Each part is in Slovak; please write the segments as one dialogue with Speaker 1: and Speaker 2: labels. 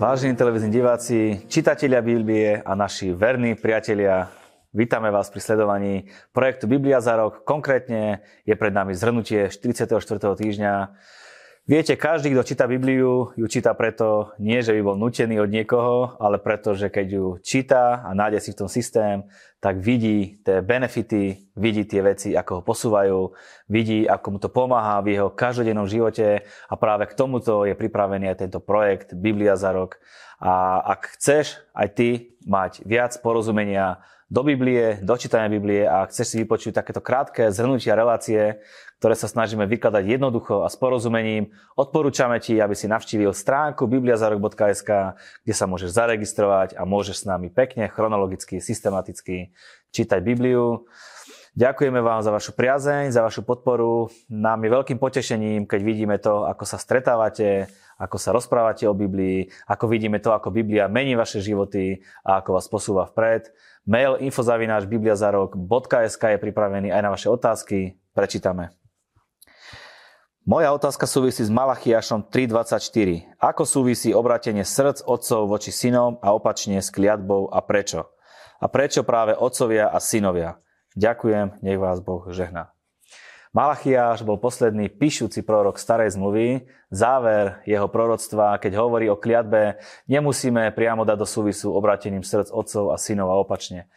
Speaker 1: Vážení televízni diváci, čitatelia Biblie a naši verní priatelia, vítame vás pri sledovaní projektu Biblia za rok. Konkrétne je pred nami zhrnutie 44. týždňa Viete, každý, kto číta Bibliu, ju číta preto nie, že by bol nutený od niekoho, ale preto, že keď ju číta a nájde si v tom systém, tak vidí tie benefity, vidí tie veci, ako ho posúvajú, vidí, ako mu to pomáha v jeho každodennom živote a práve k tomuto je pripravený aj tento projekt Biblia za rok. A ak chceš aj ty mať viac porozumenia do Biblie, do čítania Biblie a chceš si vypočuť takéto krátke zhrnutia relácie, ktoré sa snažíme vykladať jednoducho a s porozumením. Odporúčame ti, aby si navštívil stránku bibliazarok.sk, kde sa môžeš zaregistrovať a môžeš s nami pekne, chronologicky, systematicky čítať Bibliu. Ďakujeme vám za vašu priazeň, za vašu podporu. Nám je veľkým potešením, keď vidíme to, ako sa stretávate, ako sa rozprávate o Biblii, ako vidíme to, ako Biblia mení vaše životy a ako vás posúva vpred. Mail infozavináč.bibliazarok.sk je pripravený aj na vaše otázky. Prečítame. Moja otázka súvisí s Malachiašom 3.24. Ako súvisí obratenie srdc otcov voči synom a opačne s kliatbou a prečo? A prečo práve otcovia a synovia? Ďakujem, nech vás Boh žehná. Malachiáš bol posledný píšuci prorok starej zmluvy. Záver jeho proroctva, keď hovorí o kliatbe, nemusíme priamo dať do súvisu obratením srdc otcov a synov a opačne.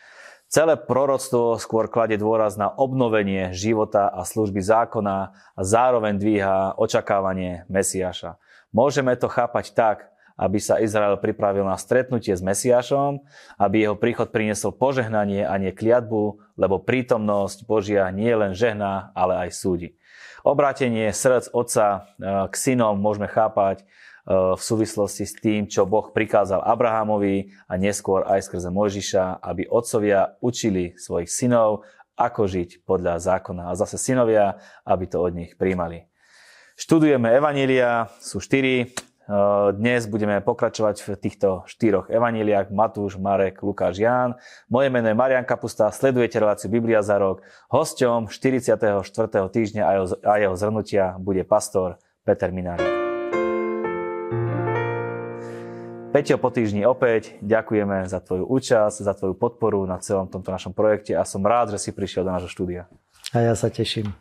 Speaker 1: Celé proroctvo skôr kladie dôraz na obnovenie života a služby zákona a zároveň dvíha očakávanie Mesiáša. Môžeme to chápať tak, aby sa Izrael pripravil na stretnutie s Mesiášom, aby jeho príchod priniesol požehnanie a nie kliatbu, lebo prítomnosť Božia nie len žehná, ale aj súdi. Obrátenie srdc otca eh, k synom môžeme chápať v súvislosti s tým, čo Boh prikázal Abrahamovi a neskôr aj skrze Mojžiša, aby otcovia učili svojich synov, ako žiť podľa zákona a zase synovia, aby to od nich príjmali. Študujeme Evanília, sú štyri. Dnes budeme pokračovať v týchto štyroch evaníliách Matúš, Marek, Lukáš, Ján. Moje meno je Marian Kapusta, sledujete reláciu Biblia za rok. Hosťom 44. týždňa a jeho zhrnutia bude pastor Peter Minárik. Peťo, po týždni opäť ďakujeme za tvoju účasť, za tvoju podporu na celom tomto našom projekte a som rád, že si prišiel do nášho štúdia.
Speaker 2: A ja sa teším.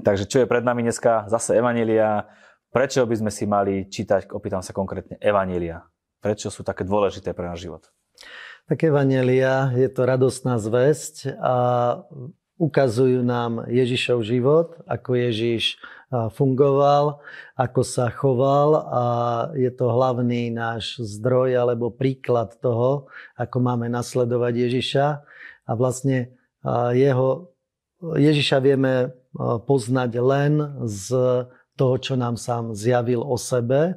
Speaker 1: Takže čo je pred nami dneska? Zase Evanelia. Prečo by sme si mali čítať, opýtam sa konkrétne, Evanelia? Prečo sú také dôležité pre náš život?
Speaker 2: Tak Evanelia je to radostná zväzť a ukazujú nám Ježišov život, ako Ježiš fungoval, ako sa choval a je to hlavný náš zdroj alebo príklad toho, ako máme nasledovať Ježiša. A vlastne jeho, Ježiša vieme poznať len z toho, čo nám sám zjavil o sebe,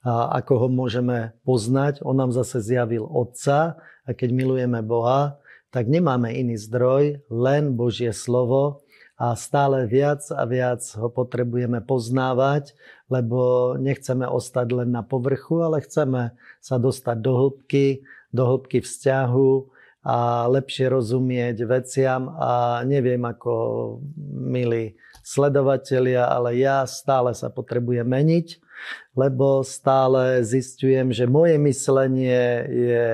Speaker 2: a ako ho môžeme poznať. On nám zase zjavil Otca a keď milujeme Boha, tak nemáme iný zdroj, len Božie slovo a stále viac a viac ho potrebujeme poznávať, lebo nechceme ostať len na povrchu, ale chceme sa dostať do hĺbky, do hĺbky vzťahu a lepšie rozumieť veciam a neviem ako milí sledovatelia, ale ja stále sa potrebujem meniť, lebo stále zistujem, že moje myslenie je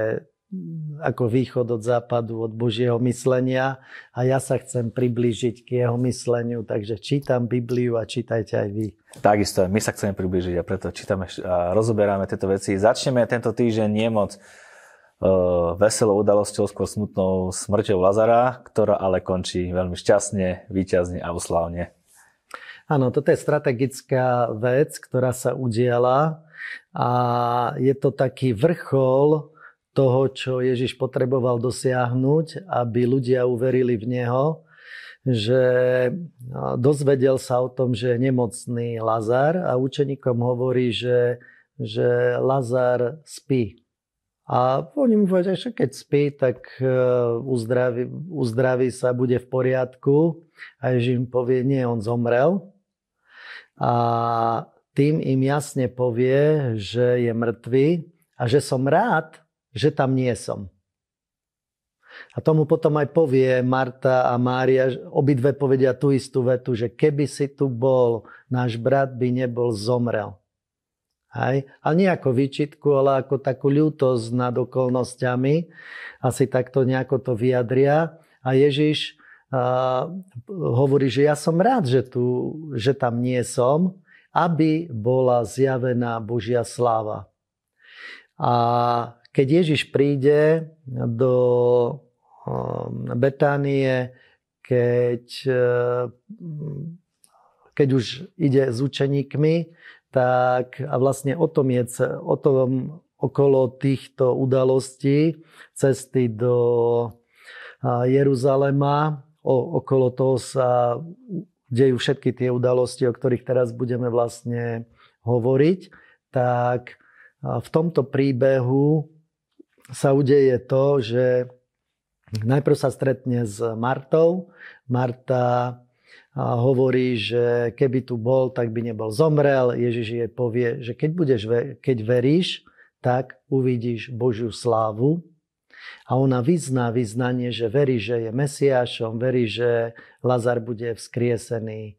Speaker 2: ako východ od západu, od Božieho myslenia a ja sa chcem priblížiť k jeho mysleniu, takže čítam Bibliu a čítajte aj vy.
Speaker 1: Takisto, my sa chceme priblížiť a preto čítame a rozoberáme tieto veci. Začneme tento týždeň nie moc uh, veselou udalosťou, skôr smutnou smrťou Lazara, ktorá ale končí veľmi šťastne, výťazne a uslávne.
Speaker 2: Áno, toto je strategická vec, ktorá sa udiala a je to taký vrchol toho, čo Ježiš potreboval dosiahnuť, aby ľudia uverili v Neho, že dozvedel sa o tom, že je nemocný Lazar a učeníkom hovorí, že, že Lazar spí. A oni mu povedia, že keď spí, tak e, uzdraví, uzdraví sa, bude v poriadku. A Ježiš im povie, nie, on zomrel. A tým im jasne povie, že je mŕtvý a že som rád, že tam nie som. A tomu potom aj povie Marta a Mária, obidve povedia tú istú vetu, že keby si tu bol, náš brat by nebol zomrel. Hej? A nie ako výčitku, ale ako takú ľútosť nad okolnostiami. Asi takto nejako to vyjadria. A Ježiš hovorí, že ja som rád, že, tu, že tam nie som, aby bola zjavená Božia sláva. A keď Ježiš príde do Betánie, keď, e, keď už ide s učeníkmi, tak a vlastne o tom je, o tom okolo týchto udalostí, cesty do Jeruzalema, o, okolo toho sa dejú všetky tie udalosti, o ktorých teraz budeme vlastne hovoriť, tak v tomto príbehu sa udeje to, že najprv sa stretne s Martou. Marta hovorí, že keby tu bol, tak by nebol zomrel. Ježiš jej povie, že keď, budeš, keď veríš, tak uvidíš Božiu slávu. A ona vyzná vyznanie, že verí, že je Mesiášom, verí, že Lazar bude vzkriesený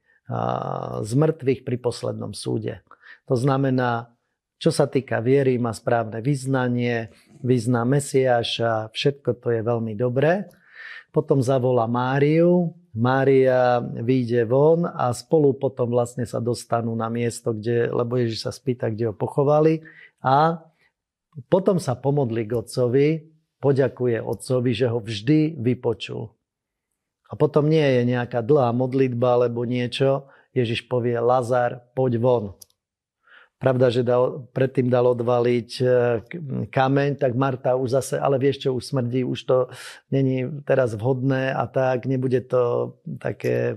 Speaker 2: z mŕtvych pri poslednom súde. To znamená, čo sa týka viery, má správne vyznanie, vyzná Mesiáša, všetko to je veľmi dobré. Potom zavolá Máriu, Mária vyjde von a spolu potom vlastne sa dostanú na miesto, kde, lebo Ježiš sa spýta, kde ho pochovali a potom sa pomodli k poďakuje otcovi, že ho vždy vypočul. A potom nie je nejaká dlhá modlitba alebo niečo. Ježiš povie, Lazar, poď von. Pravda, že dal, predtým dal odvaliť e, kameň, tak Marta už zase, ale vieš čo, už smrdí, už to není teraz vhodné a tak, nebude to také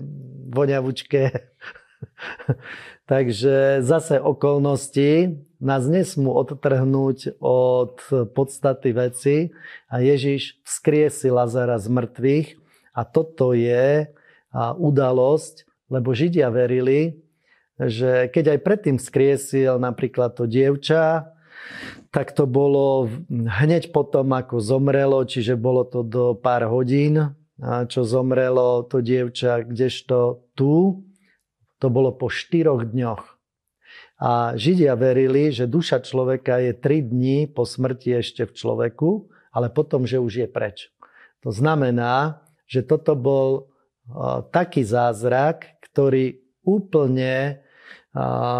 Speaker 2: voňavučké. Takže zase okolnosti nás nesmú odtrhnúť od podstaty veci a Ježiš vzkriesi Lazara z mŕtvych a toto je udalosť, lebo Židia verili, že keď aj predtým skriesil napríklad to dievča, tak to bolo hneď potom, ako zomrelo, čiže bolo to do pár hodín, čo zomrelo to dievča, kdežto tu, to bolo po štyroch dňoch. A Židia verili, že duša človeka je tri dní po smrti ešte v človeku, ale potom, že už je preč. To znamená, že toto bol taký zázrak, ktorý úplne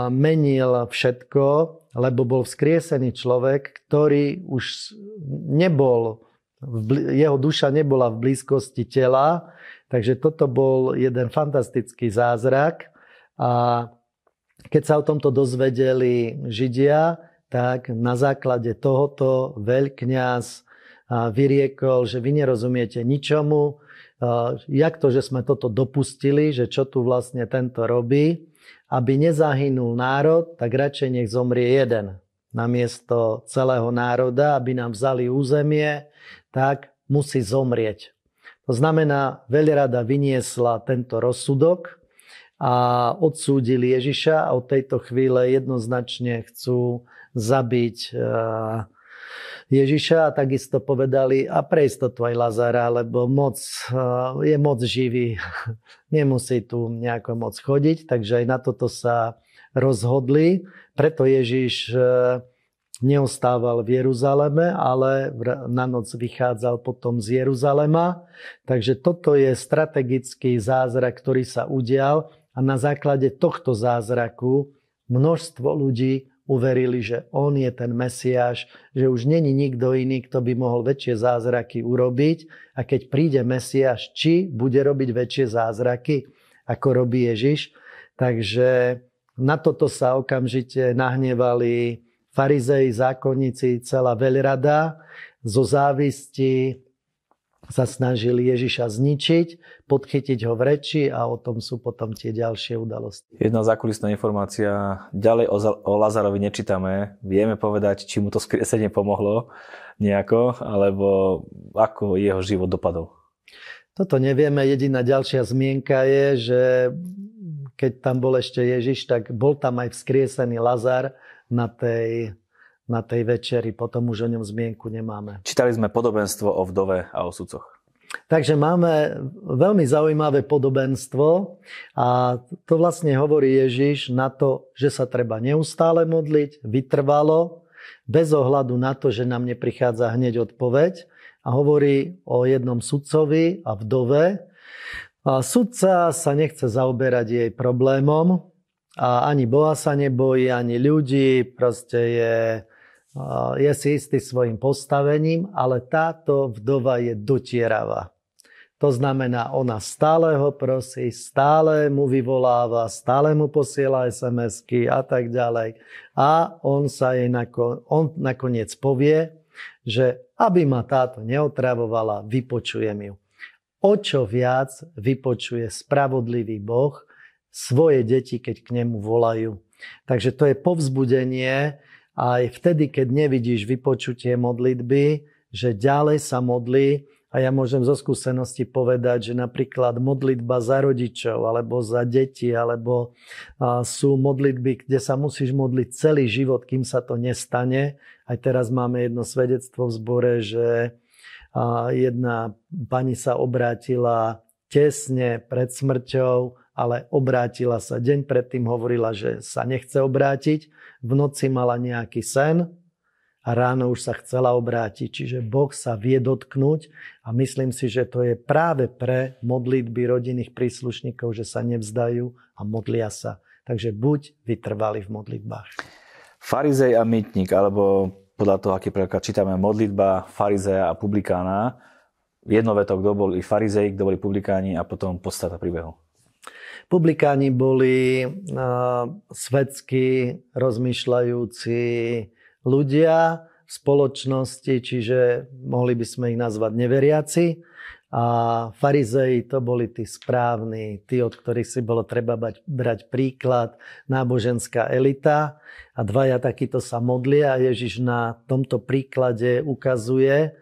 Speaker 2: menil všetko, lebo bol vzkriesený človek, ktorý už nebol, jeho duša nebola v blízkosti tela, takže toto bol jeden fantastický zázrak. A keď sa o tomto dozvedeli Židia, tak na základe tohoto veľkňaz vyriekol, že vy nerozumiete ničomu, jak to, že sme toto dopustili, že čo tu vlastne tento robí aby nezahynul národ, tak radšej nech zomrie jeden. Namiesto celého národa, aby nám vzali územie, tak musí zomrieť. To znamená, veľrada vyniesla tento rozsudok a odsúdili Ježiša a od tejto chvíle jednoznačne chcú zabiť eh, Ježiša a takisto povedali a pre istotu aj Lazara, lebo moc, eh, je moc živý, nemusí tu nejako moc chodiť, takže aj na toto sa rozhodli. Preto Ježiš eh, neostával v Jeruzaleme, ale na noc vychádzal potom z Jeruzalema. Takže toto je strategický zázrak, ktorý sa udial a na základe tohto zázraku množstvo ľudí uverili, že on je ten Mesiáš, že už není nikto iný, kto by mohol väčšie zázraky urobiť. A keď príde Mesiáš, či bude robiť väčšie zázraky, ako robí Ježiš. Takže na toto sa okamžite nahnevali farizei, zákonníci, celá veľrada zo závisti sa snažili Ježiša zničiť, podchytiť ho v reči a o tom sú potom tie ďalšie udalosti.
Speaker 1: Jedna zákulisná informácia, ďalej o, o Lazarovi nečítame, vieme povedať, či mu to skriesenie pomohlo nejako, alebo ako jeho život dopadol.
Speaker 2: Toto nevieme, jediná ďalšia zmienka je, že keď tam bol ešte Ježiš, tak bol tam aj vzkriesený Lazar na tej na tej večeri, potom už o ňom zmienku nemáme.
Speaker 1: Čítali sme podobenstvo o vdove a o sudcoch.
Speaker 2: Takže máme veľmi zaujímavé podobenstvo a to vlastne hovorí Ježiš na to, že sa treba neustále modliť, vytrvalo, bez ohľadu na to, že nám neprichádza hneď odpoveď a hovorí o jednom sudcovi a vdove. A sudca sa nechce zaoberať jej problémom a ani Boha sa nebojí, ani ľudí, proste je je si istý svojim postavením, ale táto vdova je dotieravá. To znamená, ona stále ho prosí, stále mu vyvoláva, stále mu posiela SMS-ky a tak ďalej. A on sa jej nakon, on nakoniec povie, že aby ma táto neotravovala, vypočujem ju. O čo viac vypočuje spravodlivý Boh svoje deti, keď k nemu volajú. Takže to je povzbudenie, aj vtedy, keď nevidíš vypočutie modlitby, že ďalej sa modlí a ja môžem zo skúsenosti povedať, že napríklad modlitba za rodičov alebo za deti, alebo sú modlitby, kde sa musíš modliť celý život, kým sa to nestane. Aj teraz máme jedno svedectvo v zbore, že jedna pani sa obrátila tesne pred smrťou, ale obrátila sa deň predtým, hovorila, že sa nechce obrátiť v noci mala nejaký sen a ráno už sa chcela obrátiť. Čiže Boh sa vie dotknúť a myslím si, že to je práve pre modlitby rodinných príslušníkov, že sa nevzdajú a modlia sa. Takže buď vytrvali v modlitbách.
Speaker 1: Farizej a mytník, alebo podľa toho, aký preklad čítame, modlitba farizeja a publikána. Jednoveto, kto boli farizej, kto boli publikáni a potom podstata príbehu.
Speaker 2: Publikáni boli svetsky rozmýšľajúci ľudia v spoločnosti, čiže mohli by sme ich nazvať neveriaci. A farizei to boli tí správni, tí, od ktorých si bolo treba bať, brať príklad, náboženská elita. A dvaja takíto sa modlia a Ježiš na tomto príklade ukazuje,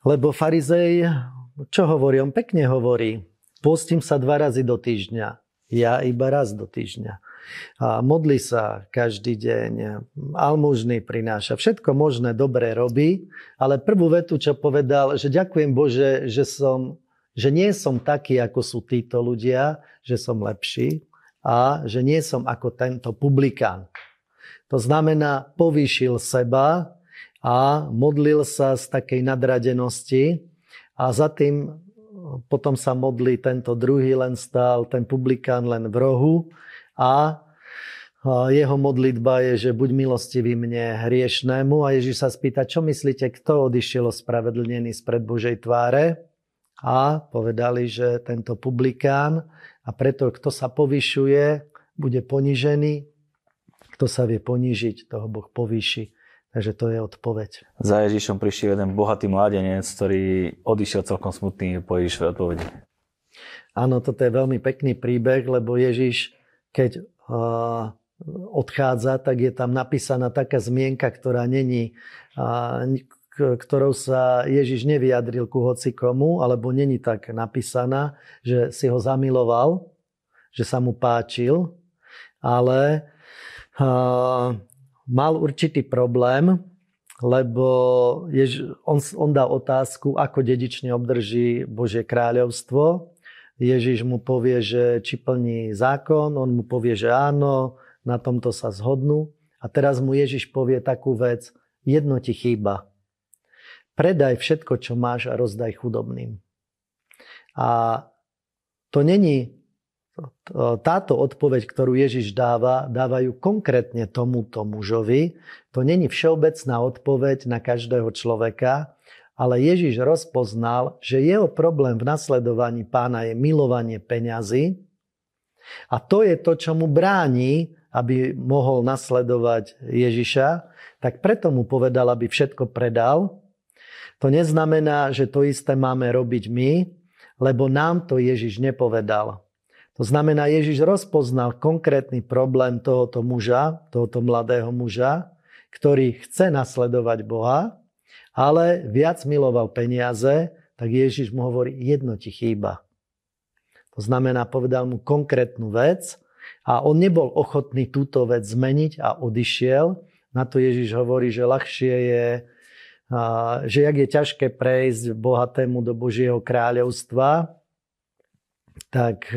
Speaker 2: lebo farizej, čo hovorí? On pekne hovorí, Postím sa dva razy do týždňa. Ja iba raz do týždňa. A modli sa každý deň, almužný prináša, všetko možné dobré robí, ale prvú vetu, čo povedal, že ďakujem Bože, že, som, že nie som taký, ako sú títo ľudia, že som lepší a že nie som ako tento publikán. To znamená, povýšil seba a modlil sa z takej nadradenosti a za tým potom sa modlí tento druhý len stál, ten publikán len v rohu a jeho modlitba je, že buď milostivý mne hriešnému a Ježiš sa spýta, čo myslíte, kto odišiel ospravedlnený spred Božej tváre? A povedali, že tento publikán a preto, kto sa povyšuje, bude ponižený, kto sa vie ponížiť, toho Boh povýši. Takže to je odpoveď.
Speaker 1: Za Ježišom prišiel jeden bohatý mladenec, ktorý odišiel celkom smutný po Ježišovej odpovedi.
Speaker 2: Áno, toto je veľmi pekný príbeh, lebo Ježiš, keď uh, odchádza, tak je tam napísaná taká zmienka, ktorá není, uh, ktorou sa Ježiš nevyjadril ku hocikomu, alebo není tak napísaná, že si ho zamiloval, že sa mu páčil, ale uh, mal určitý problém, lebo Jež, on, on dá otázku, ako dedične obdrží Božie kráľovstvo. Ježiš mu povie, že či plní zákon, on mu povie, že áno, na tomto sa zhodnú. A teraz mu Ježiš povie takú vec, jedno ti chýba. Predaj všetko, čo máš a rozdaj chudobným. A to není táto odpoveď, ktorú Ježiš dáva, dávajú konkrétne tomuto mužovi. To není všeobecná odpoveď na každého človeka, ale Ježiš rozpoznal, že jeho problém v nasledovaní pána je milovanie peňazí a to je to, čo mu bráni, aby mohol nasledovať Ježiša, tak preto mu povedal, aby všetko predal. To neznamená, že to isté máme robiť my, lebo nám to Ježiš nepovedal. To znamená, Ježiš rozpoznal konkrétny problém tohoto muža, tohoto mladého muža, ktorý chce nasledovať Boha, ale viac miloval peniaze, tak Ježiš mu hovorí, jedno ti chýba. To znamená, povedal mu konkrétnu vec a on nebol ochotný túto vec zmeniť a odišiel. Na to Ježiš hovorí, že ľahšie je že jak je ťažké prejsť bohatému do Božieho kráľovstva, tak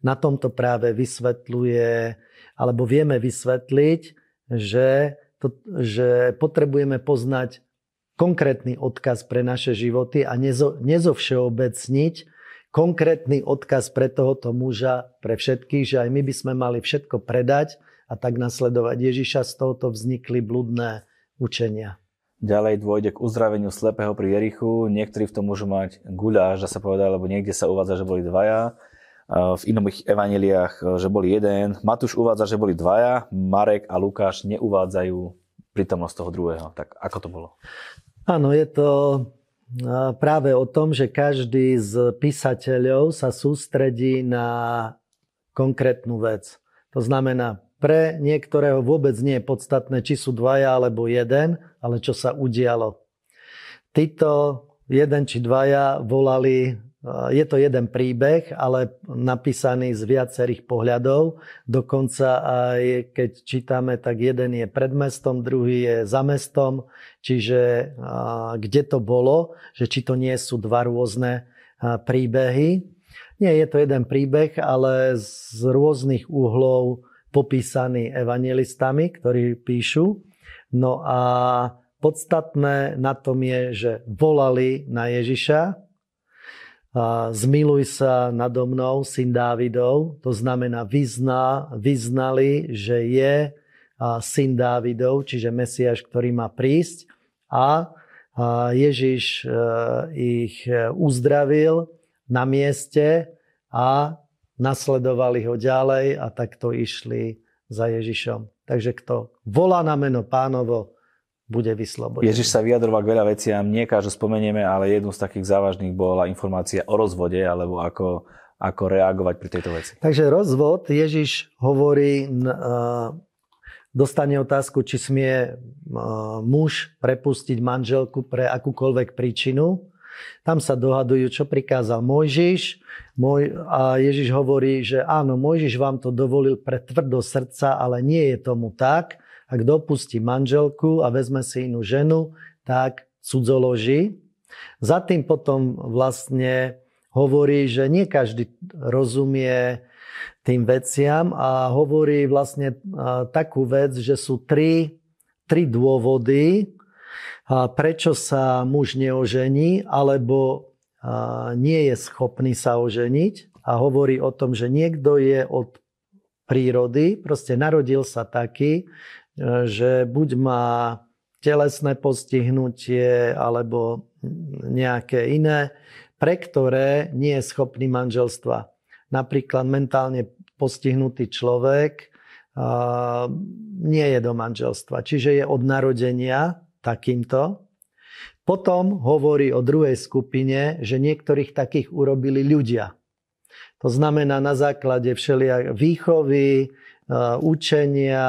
Speaker 2: na tomto práve vysvetľuje, alebo vieme vysvetliť, že, to, že potrebujeme poznať konkrétny odkaz pre naše životy a nezo, nezovšeobecniť konkrétny odkaz pre tohoto muža, pre všetkých, že aj my by sme mali všetko predať a tak nasledovať Ježiša. Z tohoto vznikli bludné učenia.
Speaker 1: Ďalej dôjde k uzdraveniu slepého pri Jerichu. Niektorí v tom môžu mať guľáž, že sa povedal, lebo niekde sa uvádza, že boli dvaja. V iných evaneliách, že boli jeden. Matúš uvádza, že boli dvaja. Marek a Lukáš neuvádzajú prítomnosť toho druhého. Tak ako to bolo?
Speaker 2: Áno, je to práve o tom, že každý z písateľov sa sústredí na konkrétnu vec. To znamená, pre niektorého vôbec nie je podstatné, či sú dvaja alebo jeden, ale čo sa udialo. Títo jeden či dvaja volali je to jeden príbeh, ale napísaný z viacerých pohľadov. Dokonca aj keď čítame, tak jeden je pred mestom, druhý je za mestom. Čiže kde to bolo, že či to nie sú dva rôzne príbehy. Nie je to jeden príbeh, ale z rôznych uhlov popísaný evangelistami, ktorí píšu. No a podstatné na tom je, že volali na Ježiša, zmiluj sa nado mnou, syn Dávidov, to znamená vyzna, vyznali, že je syn Dávidov, čiže Mesiáš, ktorý má prísť. A Ježiš e, ich uzdravil na mieste a nasledovali ho ďalej a takto išli za Ježišom. Takže kto volá na meno pánovo, bude vyslobodený.
Speaker 1: Ježiš sa vyjadroval k veľa veciam, nie každú spomenieme, ale jednu z takých závažných bola informácia o rozvode, alebo ako, ako reagovať pri tejto veci.
Speaker 2: Takže rozvod, Ježiš hovorí, dostane otázku, či smie muž prepustiť manželku pre akúkoľvek príčinu. Tam sa dohadujú, čo prikázal Mojžiš. Moj, a Ježiš hovorí, že áno, Mojžiš vám to dovolil pre tvrdo srdca, ale nie je tomu tak ak dopustí manželku a vezme si inú ženu, tak cudzoloží. Za tým potom vlastne hovorí, že nie každý rozumie tým veciam a hovorí vlastne takú vec, že sú tri, tri dôvody, prečo sa muž neožení alebo nie je schopný sa oženiť? A hovorí o tom, že niekto je od prírody, proste narodil sa taký, že buď má telesné postihnutie alebo nejaké iné, pre ktoré nie je schopný manželstva. Napríklad mentálne postihnutý človek nie je do manželstva, čiže je od narodenia takýmto. Potom hovorí o druhej skupine, že niektorých takých urobili ľudia. To znamená na základe všelijak výchovy, učenia,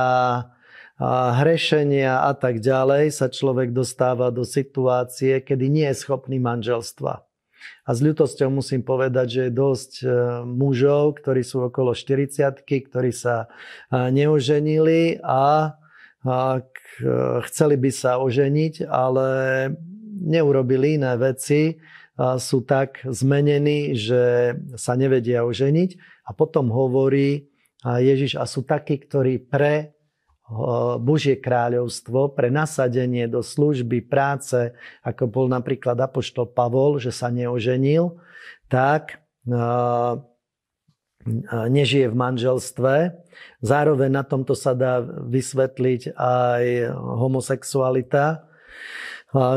Speaker 2: hrešenia a tak ďalej sa človek dostáva do situácie, kedy nie je schopný manželstva. A s ľutosťou musím povedať, že je dosť e, mužov, ktorí sú okolo 40 ktorí sa e, neoženili a chceli by sa oženiť, ale neurobili iné veci, sú tak zmenení, že sa nevedia oženiť. A potom hovorí Ježiš, a sú takí, ktorí pre Božie kráľovstvo pre nasadenie do služby, práce, ako bol napríklad Apoštol Pavol, že sa neoženil, tak nežije v manželstve. Zároveň na tomto sa dá vysvetliť aj homosexualita,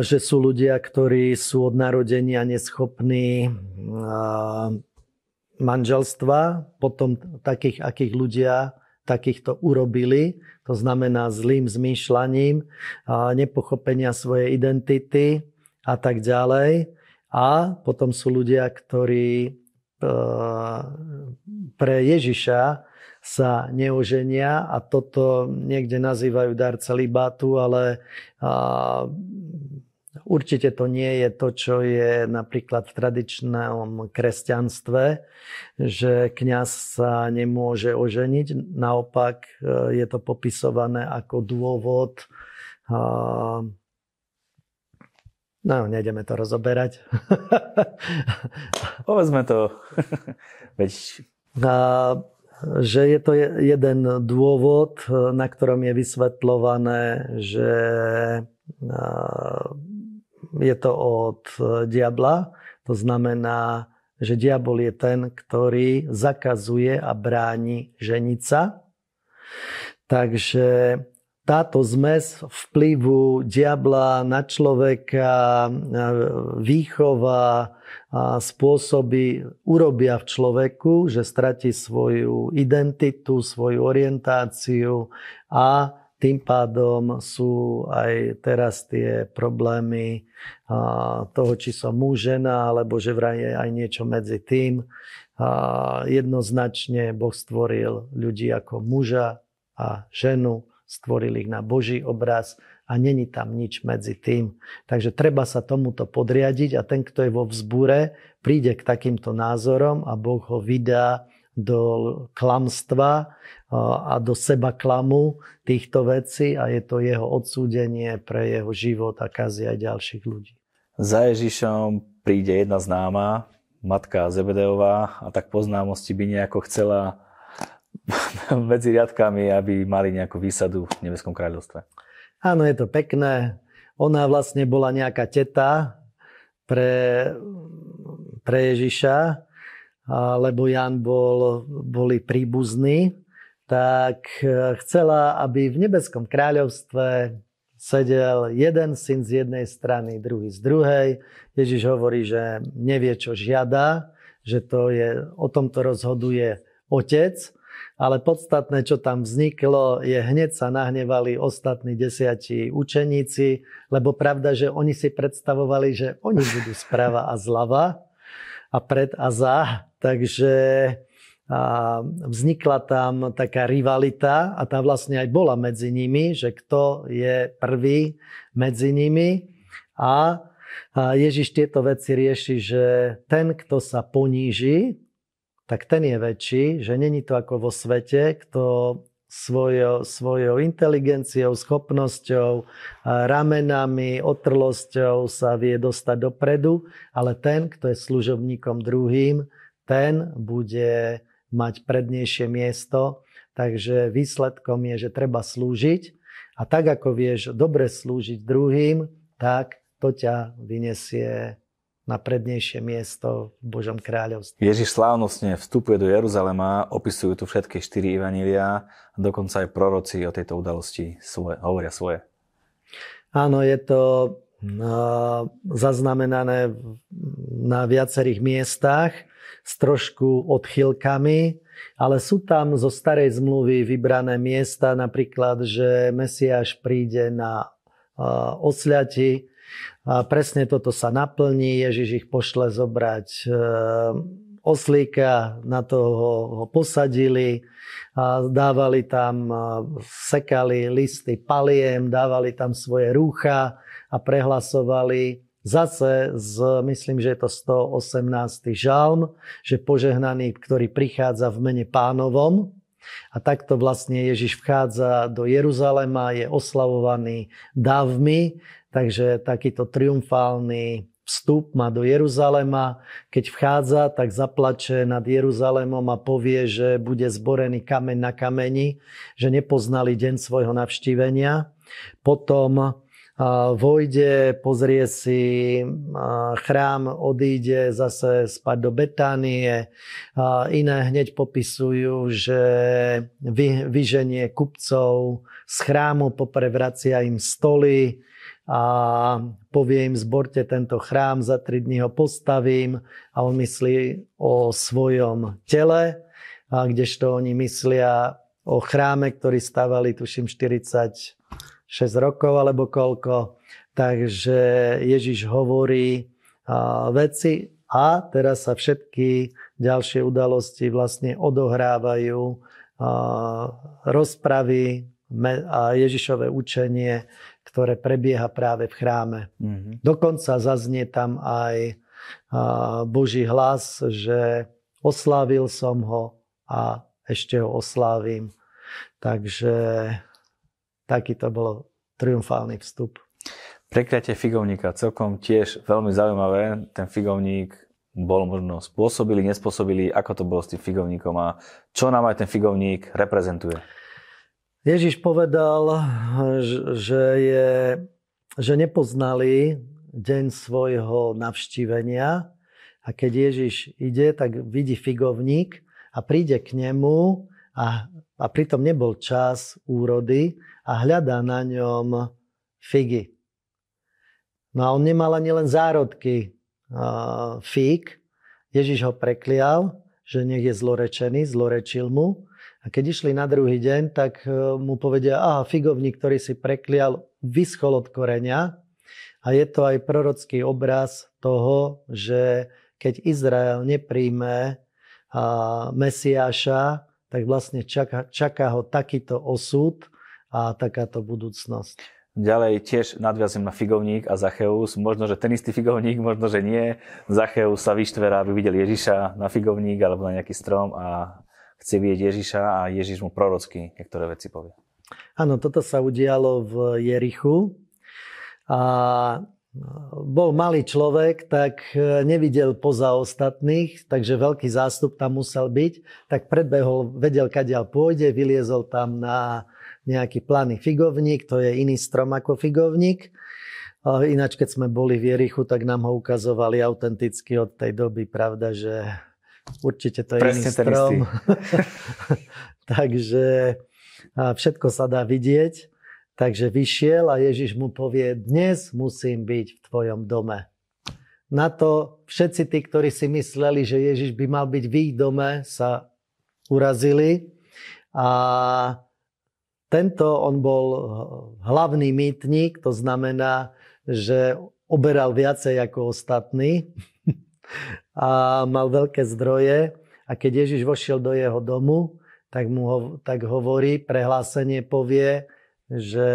Speaker 2: že sú ľudia, ktorí sú od narodenia neschopní manželstva, potom takých, akých ľudia takýchto urobili, to znamená zlým zmýšľaním, nepochopenia svojej identity a tak ďalej. A potom sú ľudia, ktorí e, pre Ježiša sa neoženia a toto niekde nazývajú dar celibátu, ale Určite to nie je to, čo je napríklad v tradičnom kresťanstve, že kňaz sa nemôže oženiť. Naopak e, je to popisované ako dôvod No, nejdeme to rozoberať.
Speaker 1: Povedzme to. Veď...
Speaker 2: Že je to jeden dôvod, na ktorom je vysvetľované, že je to od diabla. To znamená, že diabol je ten, ktorý zakazuje a bráni ženica. Takže táto zmes vplyvu diabla na človeka, výchova, a spôsoby urobia v človeku, že stratí svoju identitu, svoju orientáciu a tým pádom sú aj teraz tie problémy toho, či som muž, žena, alebo že vraj je aj niečo medzi tým. Jednoznačne Boh stvoril ľudí ako muža a ženu stvoril ich na Boží obraz a není tam nič medzi tým. Takže treba sa tomuto podriadiť a ten, kto je vo vzbure, príde k takýmto názorom a Boh ho vydá do klamstva a do seba klamu týchto vecí a je to jeho odsúdenie pre jeho život a kazí aj ďalších ľudí.
Speaker 1: Za Ježišom príde jedna známa, matka Zebedeová a tak po známosti by nejako chcela medzi riadkami, aby mali nejakú výsadu v nebeskom kráľovstve.
Speaker 2: Áno, je to pekné. Ona vlastne bola nejaká teta pre, pre Ježiša, lebo Jan bol, boli príbuzní, tak e, chcela, aby v nebeskom kráľovstve sedel jeden syn z jednej strany, druhý z druhej. Ježiš hovorí, že nevie, čo žiada, že to je, o tomto rozhoduje otec ale podstatné, čo tam vzniklo, je hneď sa nahnevali ostatní desiatí učeníci, lebo pravda, že oni si predstavovali, že oni budú sprava a zlava a pred a za, takže a vznikla tam taká rivalita a tá vlastne aj bola medzi nimi, že kto je prvý medzi nimi. A Ježiš tieto veci rieši, že ten, kto sa poníži, tak ten je väčší, že není to ako vo svete, kto svojou, svojou inteligenciou, schopnosťou, ramenami, otrlosťou sa vie dostať dopredu, ale ten, kto je služobníkom druhým, ten bude mať prednejšie miesto. Takže výsledkom je, že treba slúžiť a tak ako vieš dobre slúžiť druhým, tak to ťa vyniesie na prednejšie miesto v Božom kráľovstve.
Speaker 1: Ježiš slávnostne vstupuje do Jeruzalema, opisujú tu všetky štyri evanília a dokonca aj proroci o tejto udalosti svoje, hovoria svoje.
Speaker 2: Áno, je to zaznamenané na viacerých miestach s trošku odchylkami, ale sú tam zo starej zmluvy vybrané miesta, napríklad, že Mesiáš príde na osľati, a presne toto sa naplní, Ježiš ich pošle zobrať e, oslíka, na toho ho posadili, a dávali tam, sekali listy paliem, dávali tam svoje rúcha a prehlasovali zase z, myslím, že je to 118. žalm, že požehnaný, ktorý prichádza v mene pánovom. A takto vlastne Ježiš vchádza do Jeruzalema, je oslavovaný dávmi Takže takýto triumfálny vstup má do Jeruzalema. Keď vchádza, tak zaplače nad Jeruzalémom a povie, že bude zborený kameň na kameni, že nepoznali deň svojho navštívenia. Potom vojde, pozrie si chrám, odíde zase spať do Betánie. Iné hneď popisujú, že vyženie kupcov z chrámu, poprevracia im stoly, a povie im, zborte tento chrám, za tri dní ho postavím a on myslí o svojom tele, kdežto oni myslia o chráme, ktorý stavali, tuším, 46 rokov alebo koľko. Takže Ježiš hovorí veci a teraz sa všetky ďalšie udalosti vlastne odohrávajú rozpravy a Ježišové učenie ktoré prebieha práve v chráme. Mm-hmm. Dokonca zaznie tam aj Boží hlas, že oslávil som ho a ešte ho oslávim. Takže taký to bol triumfálny vstup.
Speaker 1: Prekliatie figovníka, celkom tiež veľmi zaujímavé. Ten figovník bol možno spôsobili, nespôsobili, ako to bolo s tým figovníkom a čo nám aj ten figovník reprezentuje?
Speaker 2: Ježiš povedal, že, je, že nepoznali deň svojho navštívenia a keď Ježiš ide, tak vidí figovník a príde k nemu a, a pritom nebol čas úrody a hľadá na ňom figy. No a on nemal ani len zárodky fík. Ježiš ho preklial, že nech je zlorečený, zlorečil mu. A keď išli na druhý deň, tak uh, mu povedia, aha, figovník, ktorý si preklial, vyschol od koreňa. A je to aj prorocký obraz toho, že keď Izrael nepríjme Mesiáša, tak vlastne čaká, čaká ho takýto osud a takáto budúcnosť.
Speaker 1: Ďalej tiež nadviazím na figovník a Zacheus. Možno, že ten istý figovník, možno, že nie. Zacheus sa vyštverá, aby videl Ježiša na figovník alebo na nejaký strom a chce vidieť Ježiša a Ježiš mu prorocky niektoré veci povie.
Speaker 2: Áno, toto sa udialo v Jerichu. A bol malý človek, tak nevidel poza ostatných, takže veľký zástup tam musel byť. Tak predbehol, vedel, kadiaľ pôjde, vyliezol tam na nejaký planý figovník, to je iný strom ako figovník. Ináč, keď sme boli v Jerichu, tak nám ho ukazovali autenticky od tej doby, pravda, že určite to je Presne iný strom. Takže všetko sa dá vidieť. Takže vyšiel a Ježiš mu povie, dnes musím byť v tvojom dome. Na to všetci tí, ktorí si mysleli, že Ježiš by mal byť v ich dome, sa urazili a tento, on bol hlavný mýtnik, to znamená, že oberal viacej ako ostatní a mal veľké zdroje. A keď Ježiš vošiel do jeho domu, tak mu ho, tak hovorí, prehlásenie povie, že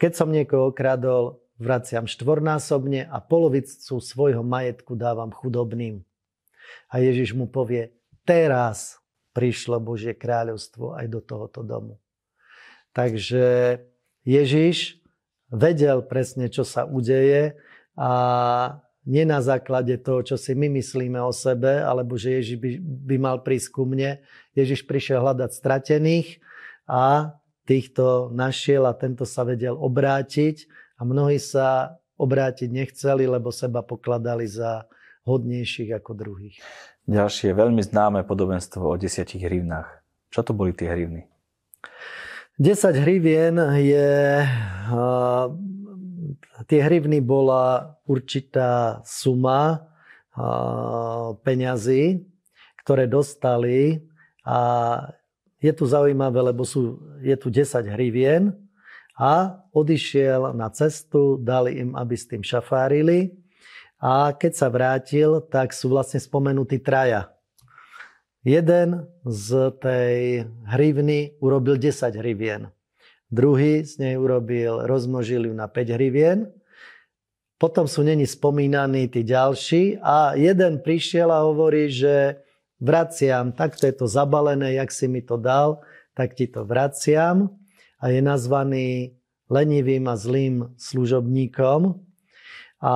Speaker 2: keď som niekoho okradol, vraciam štvornásobne a polovicu svojho majetku dávam chudobným. A Ježiš mu povie, teraz prišlo Božie kráľovstvo aj do tohoto domu. Takže Ježiš vedel presne, čo sa udeje a nie na základe toho, čo si my myslíme o sebe, alebo že Ježiš by, by mal prísť ku mne. Ježiš prišiel hľadať stratených a týchto našiel a tento sa vedel obrátiť a mnohí sa obrátiť nechceli, lebo seba pokladali za hodnejších ako druhých.
Speaker 1: Ďalšie veľmi známe podobenstvo o desiatich hrivnách. Čo to boli tie hrivny?
Speaker 2: 10 hrivien je... Uh, tie hrivny bola určitá suma uh, peňazí, ktoré dostali a je tu zaujímavé, lebo sú, je tu 10 hrivien a odišiel na cestu, dali im, aby s tým šafárili a keď sa vrátil, tak sú vlastne spomenutí traja. Jeden z tej hrivny urobil 10 hrivien. Druhý z nej urobil, rozmnožil ju na 5 hrivien. Potom sú není spomínaní tí ďalší a jeden prišiel a hovorí, že vraciam, takto je to zabalené, jak si mi to dal, tak ti to vraciam a je nazvaný lenivým a zlým služobníkom. A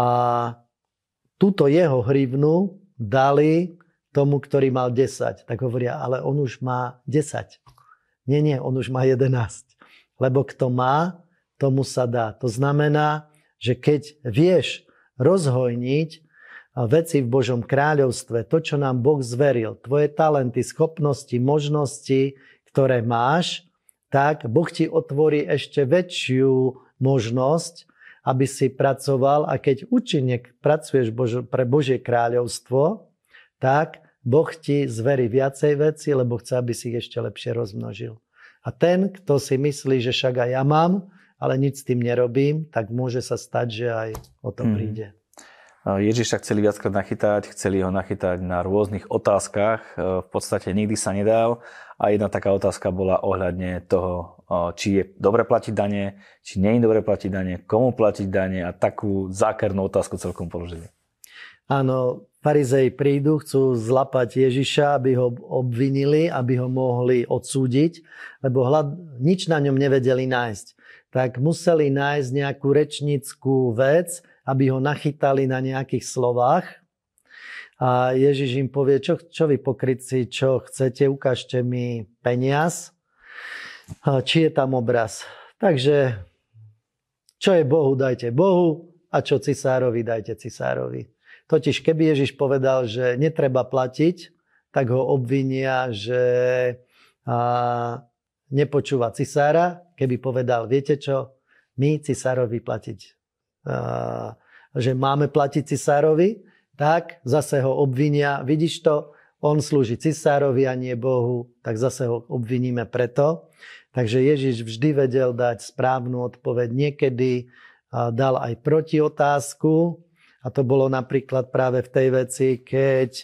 Speaker 2: túto jeho hrivnu dali tomu, ktorý mal 10. Tak hovoria, ale on už má 10. Nie, nie, on už má 11. Lebo kto má, tomu sa dá. To znamená, že keď vieš rozhojniť veci v Božom kráľovstve, to, čo nám Boh zveril, tvoje talenty, schopnosti, možnosti, ktoré máš, tak Boh ti otvorí ešte väčšiu možnosť, aby si pracoval a keď účinne pracuješ pre Božie kráľovstvo, tak Boh ti zverí viacej veci, lebo chce, aby si ich ešte lepšie rozmnožil. A ten, kto si myslí, že však aj ja mám, ale nič s tým nerobím, tak môže sa stať, že aj o to mhm. príde. Mm.
Speaker 1: Ježiš sa chceli viackrát nachytať, chceli ho nachytať na rôznych otázkach, v podstate nikdy sa nedal a jedna taká otázka bola ohľadne toho, či je dobre platiť dane, či nie je dobre platiť dane, komu platiť dane a takú zákernú otázku celkom položili.
Speaker 2: Áno, farizei prídu, chcú zlapať Ježiša, aby ho obvinili, aby ho mohli odsúdiť, lebo hlad, nič na ňom nevedeli nájsť. tak museli nájsť nejakú rečnickú vec, aby ho nachytali na nejakých slovách. A Ježiš im povie, čo, čo vy pokrytci, čo chcete, ukážte mi peniaz, či je tam obraz. Takže čo je Bohu, dajte Bohu a čo cisárovi, dajte cisárovi. Totiž keby Ježiš povedal, že netreba platiť, tak ho obvinia, že a, nepočúva cisára. Keby povedal, viete čo, my cisárovi platiť, a, že máme platiť cisárovi, tak zase ho obvinia, vidíš to, on slúži cisárovi a nie Bohu, tak zase ho obviníme preto. Takže Ježiš vždy vedel dať správnu odpoveď. Niekedy dal aj proti otázku, a to bolo napríklad práve v tej veci, keď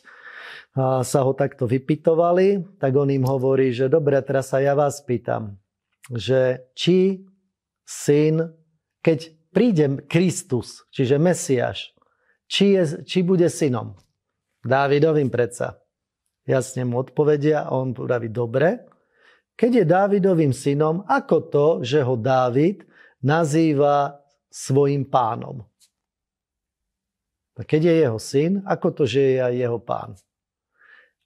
Speaker 2: sa ho takto vypitovali, tak on im hovorí, že dobre, teraz sa ja vás pýtam, že či syn, keď príde Kristus, čiže Mesiáš, či, je, či bude synom? Dávidovým predsa. Jasne mu odpovedia a on praví, dobre. Keď je Dávidovým synom, ako to, že ho Dávid nazýva svojim pánom? Keď je jeho syn, ako to, že je aj jeho pán?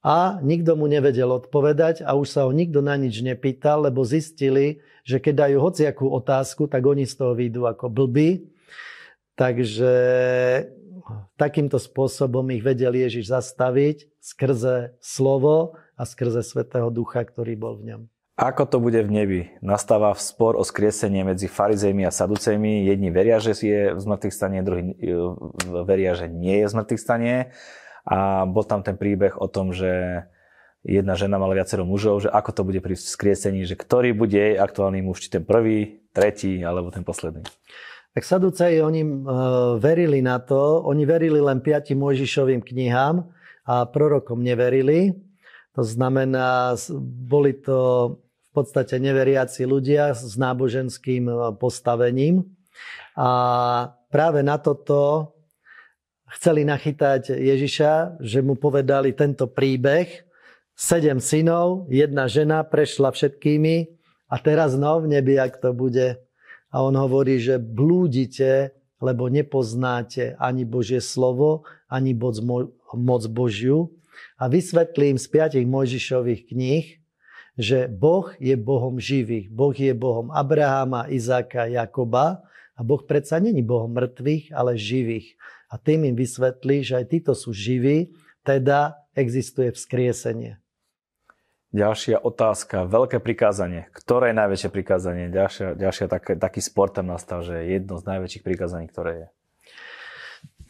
Speaker 2: A nikto mu nevedel odpovedať a už sa ho nikto na nič nepýtal, lebo zistili, že keď dajú hociakú otázku, tak oni z toho výjdu ako blbí. Takže takýmto spôsobom ich vedel Ježiš zastaviť skrze slovo a skrze Svetého Ducha, ktorý bol v ňom.
Speaker 1: Ako to bude v nebi? Nastáva v spor o skriesenie medzi farizejmi a saducejmi. Jedni veria, že je v zmrtvých stane, druhí e, veria, že nie je v zmrtvých stane. A bol tam ten príbeh o tom, že jedna žena mala viacero mužov, že ako to bude pri skriesení, že ktorý bude jej aktuálny muž, či ten prvý, tretí alebo ten posledný.
Speaker 2: Tak Saduceji, oni uh, verili na to, oni verili len piatim Mojžišovým knihám a prorokom neverili. To znamená, boli to podstate neveriaci ľudia s náboženským e, postavením. A práve na toto chceli nachytať Ježiša, že mu povedali tento príbeh. Sedem synov, jedna žena prešla všetkými a teraz no v nebi, ak to bude. A on hovorí, že blúdite, lebo nepoznáte ani Božie slovo, ani moc Božiu. A vysvetlím z piatich Mojžišových kníh, že Boh je Bohom živých. Boh je Bohom Abraháma, Izáka, Jakoba a Boh predsa není Bohom mŕtvych, ale živých. A tým im vysvetlí, že aj títo sú živí, teda existuje vzkriesenie.
Speaker 1: Ďalšia otázka, veľké prikázanie. Ktoré je najväčšie prikázanie? Ďalšia, ďalšia tak, taký sport tam nastal, že je jedno z najväčších prikázaní, ktoré je.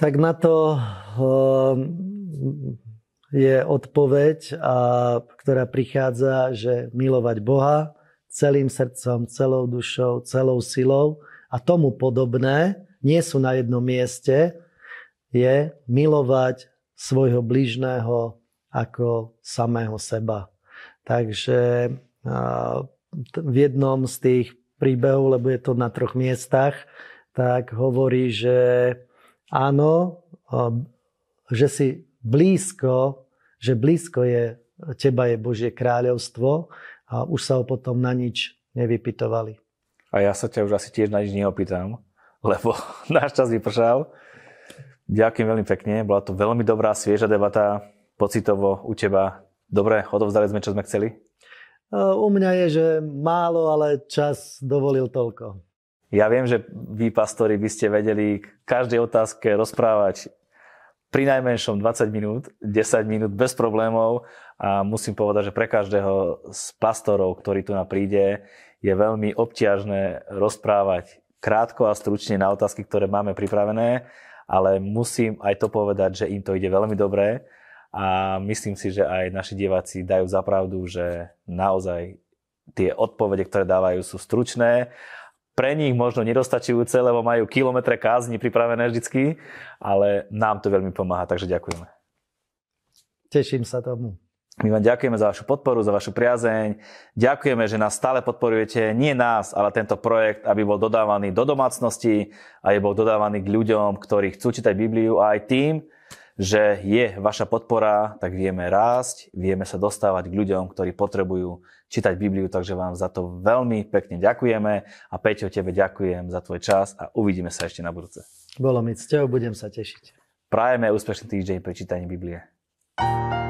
Speaker 2: Tak na to je odpoveď, a, ktorá prichádza, že milovať Boha celým srdcom, celou dušou, celou silou a tomu podobné, nie sú na jednom mieste, je milovať svojho blížného ako samého seba. Takže v jednom z tých príbehov, lebo je to na troch miestach, tak hovorí, že áno, že si blízko že blízko je, teba je Božie kráľovstvo a už sa ho potom na nič nevypitovali.
Speaker 1: A ja sa ťa už asi tiež na nič neopýtam, lebo náš čas vypršal. Ďakujem veľmi pekne, bola to veľmi dobrá, svieža debata, pocitovo u teba. Dobre, odovzdali sme, čo sme chceli?
Speaker 2: U mňa je, že málo, ale čas dovolil toľko.
Speaker 1: Ja viem, že vy, pastori, by ste vedeli k každej otázke rozprávať pri najmenšom 20 minút, 10 minút bez problémov a musím povedať, že pre každého z pastorov, ktorý tu na príde, je veľmi obťažné rozprávať krátko a stručne na otázky, ktoré máme pripravené, ale musím aj to povedať, že im to ide veľmi dobre a myslím si, že aj naši diváci dajú zapravdu, že naozaj tie odpovede, ktoré dávajú, sú stručné pre nich možno nedostačujúce, lebo majú kilometre kázni pripravené vždycky, ale nám to veľmi pomáha, takže ďakujeme.
Speaker 2: Teším sa tomu.
Speaker 1: My vám ďakujeme za vašu podporu, za vašu priazeň. Ďakujeme, že nás stále podporujete, nie nás, ale tento projekt, aby bol dodávaný do domácnosti a je bol dodávaný k ľuďom, ktorí chcú čítať Bibliu a aj tým, že je vaša podpora, tak vieme rásť, vieme sa dostávať k ľuďom, ktorí potrebujú čítať Bibliu, takže vám za to veľmi pekne ďakujeme a Peťo, tebe ďakujem za tvoj čas a uvidíme sa ešte na budúce.
Speaker 2: Bolo mi cťou, budem sa tešiť.
Speaker 1: Prajeme úspešný týždeň pri čítaní Biblie. thank you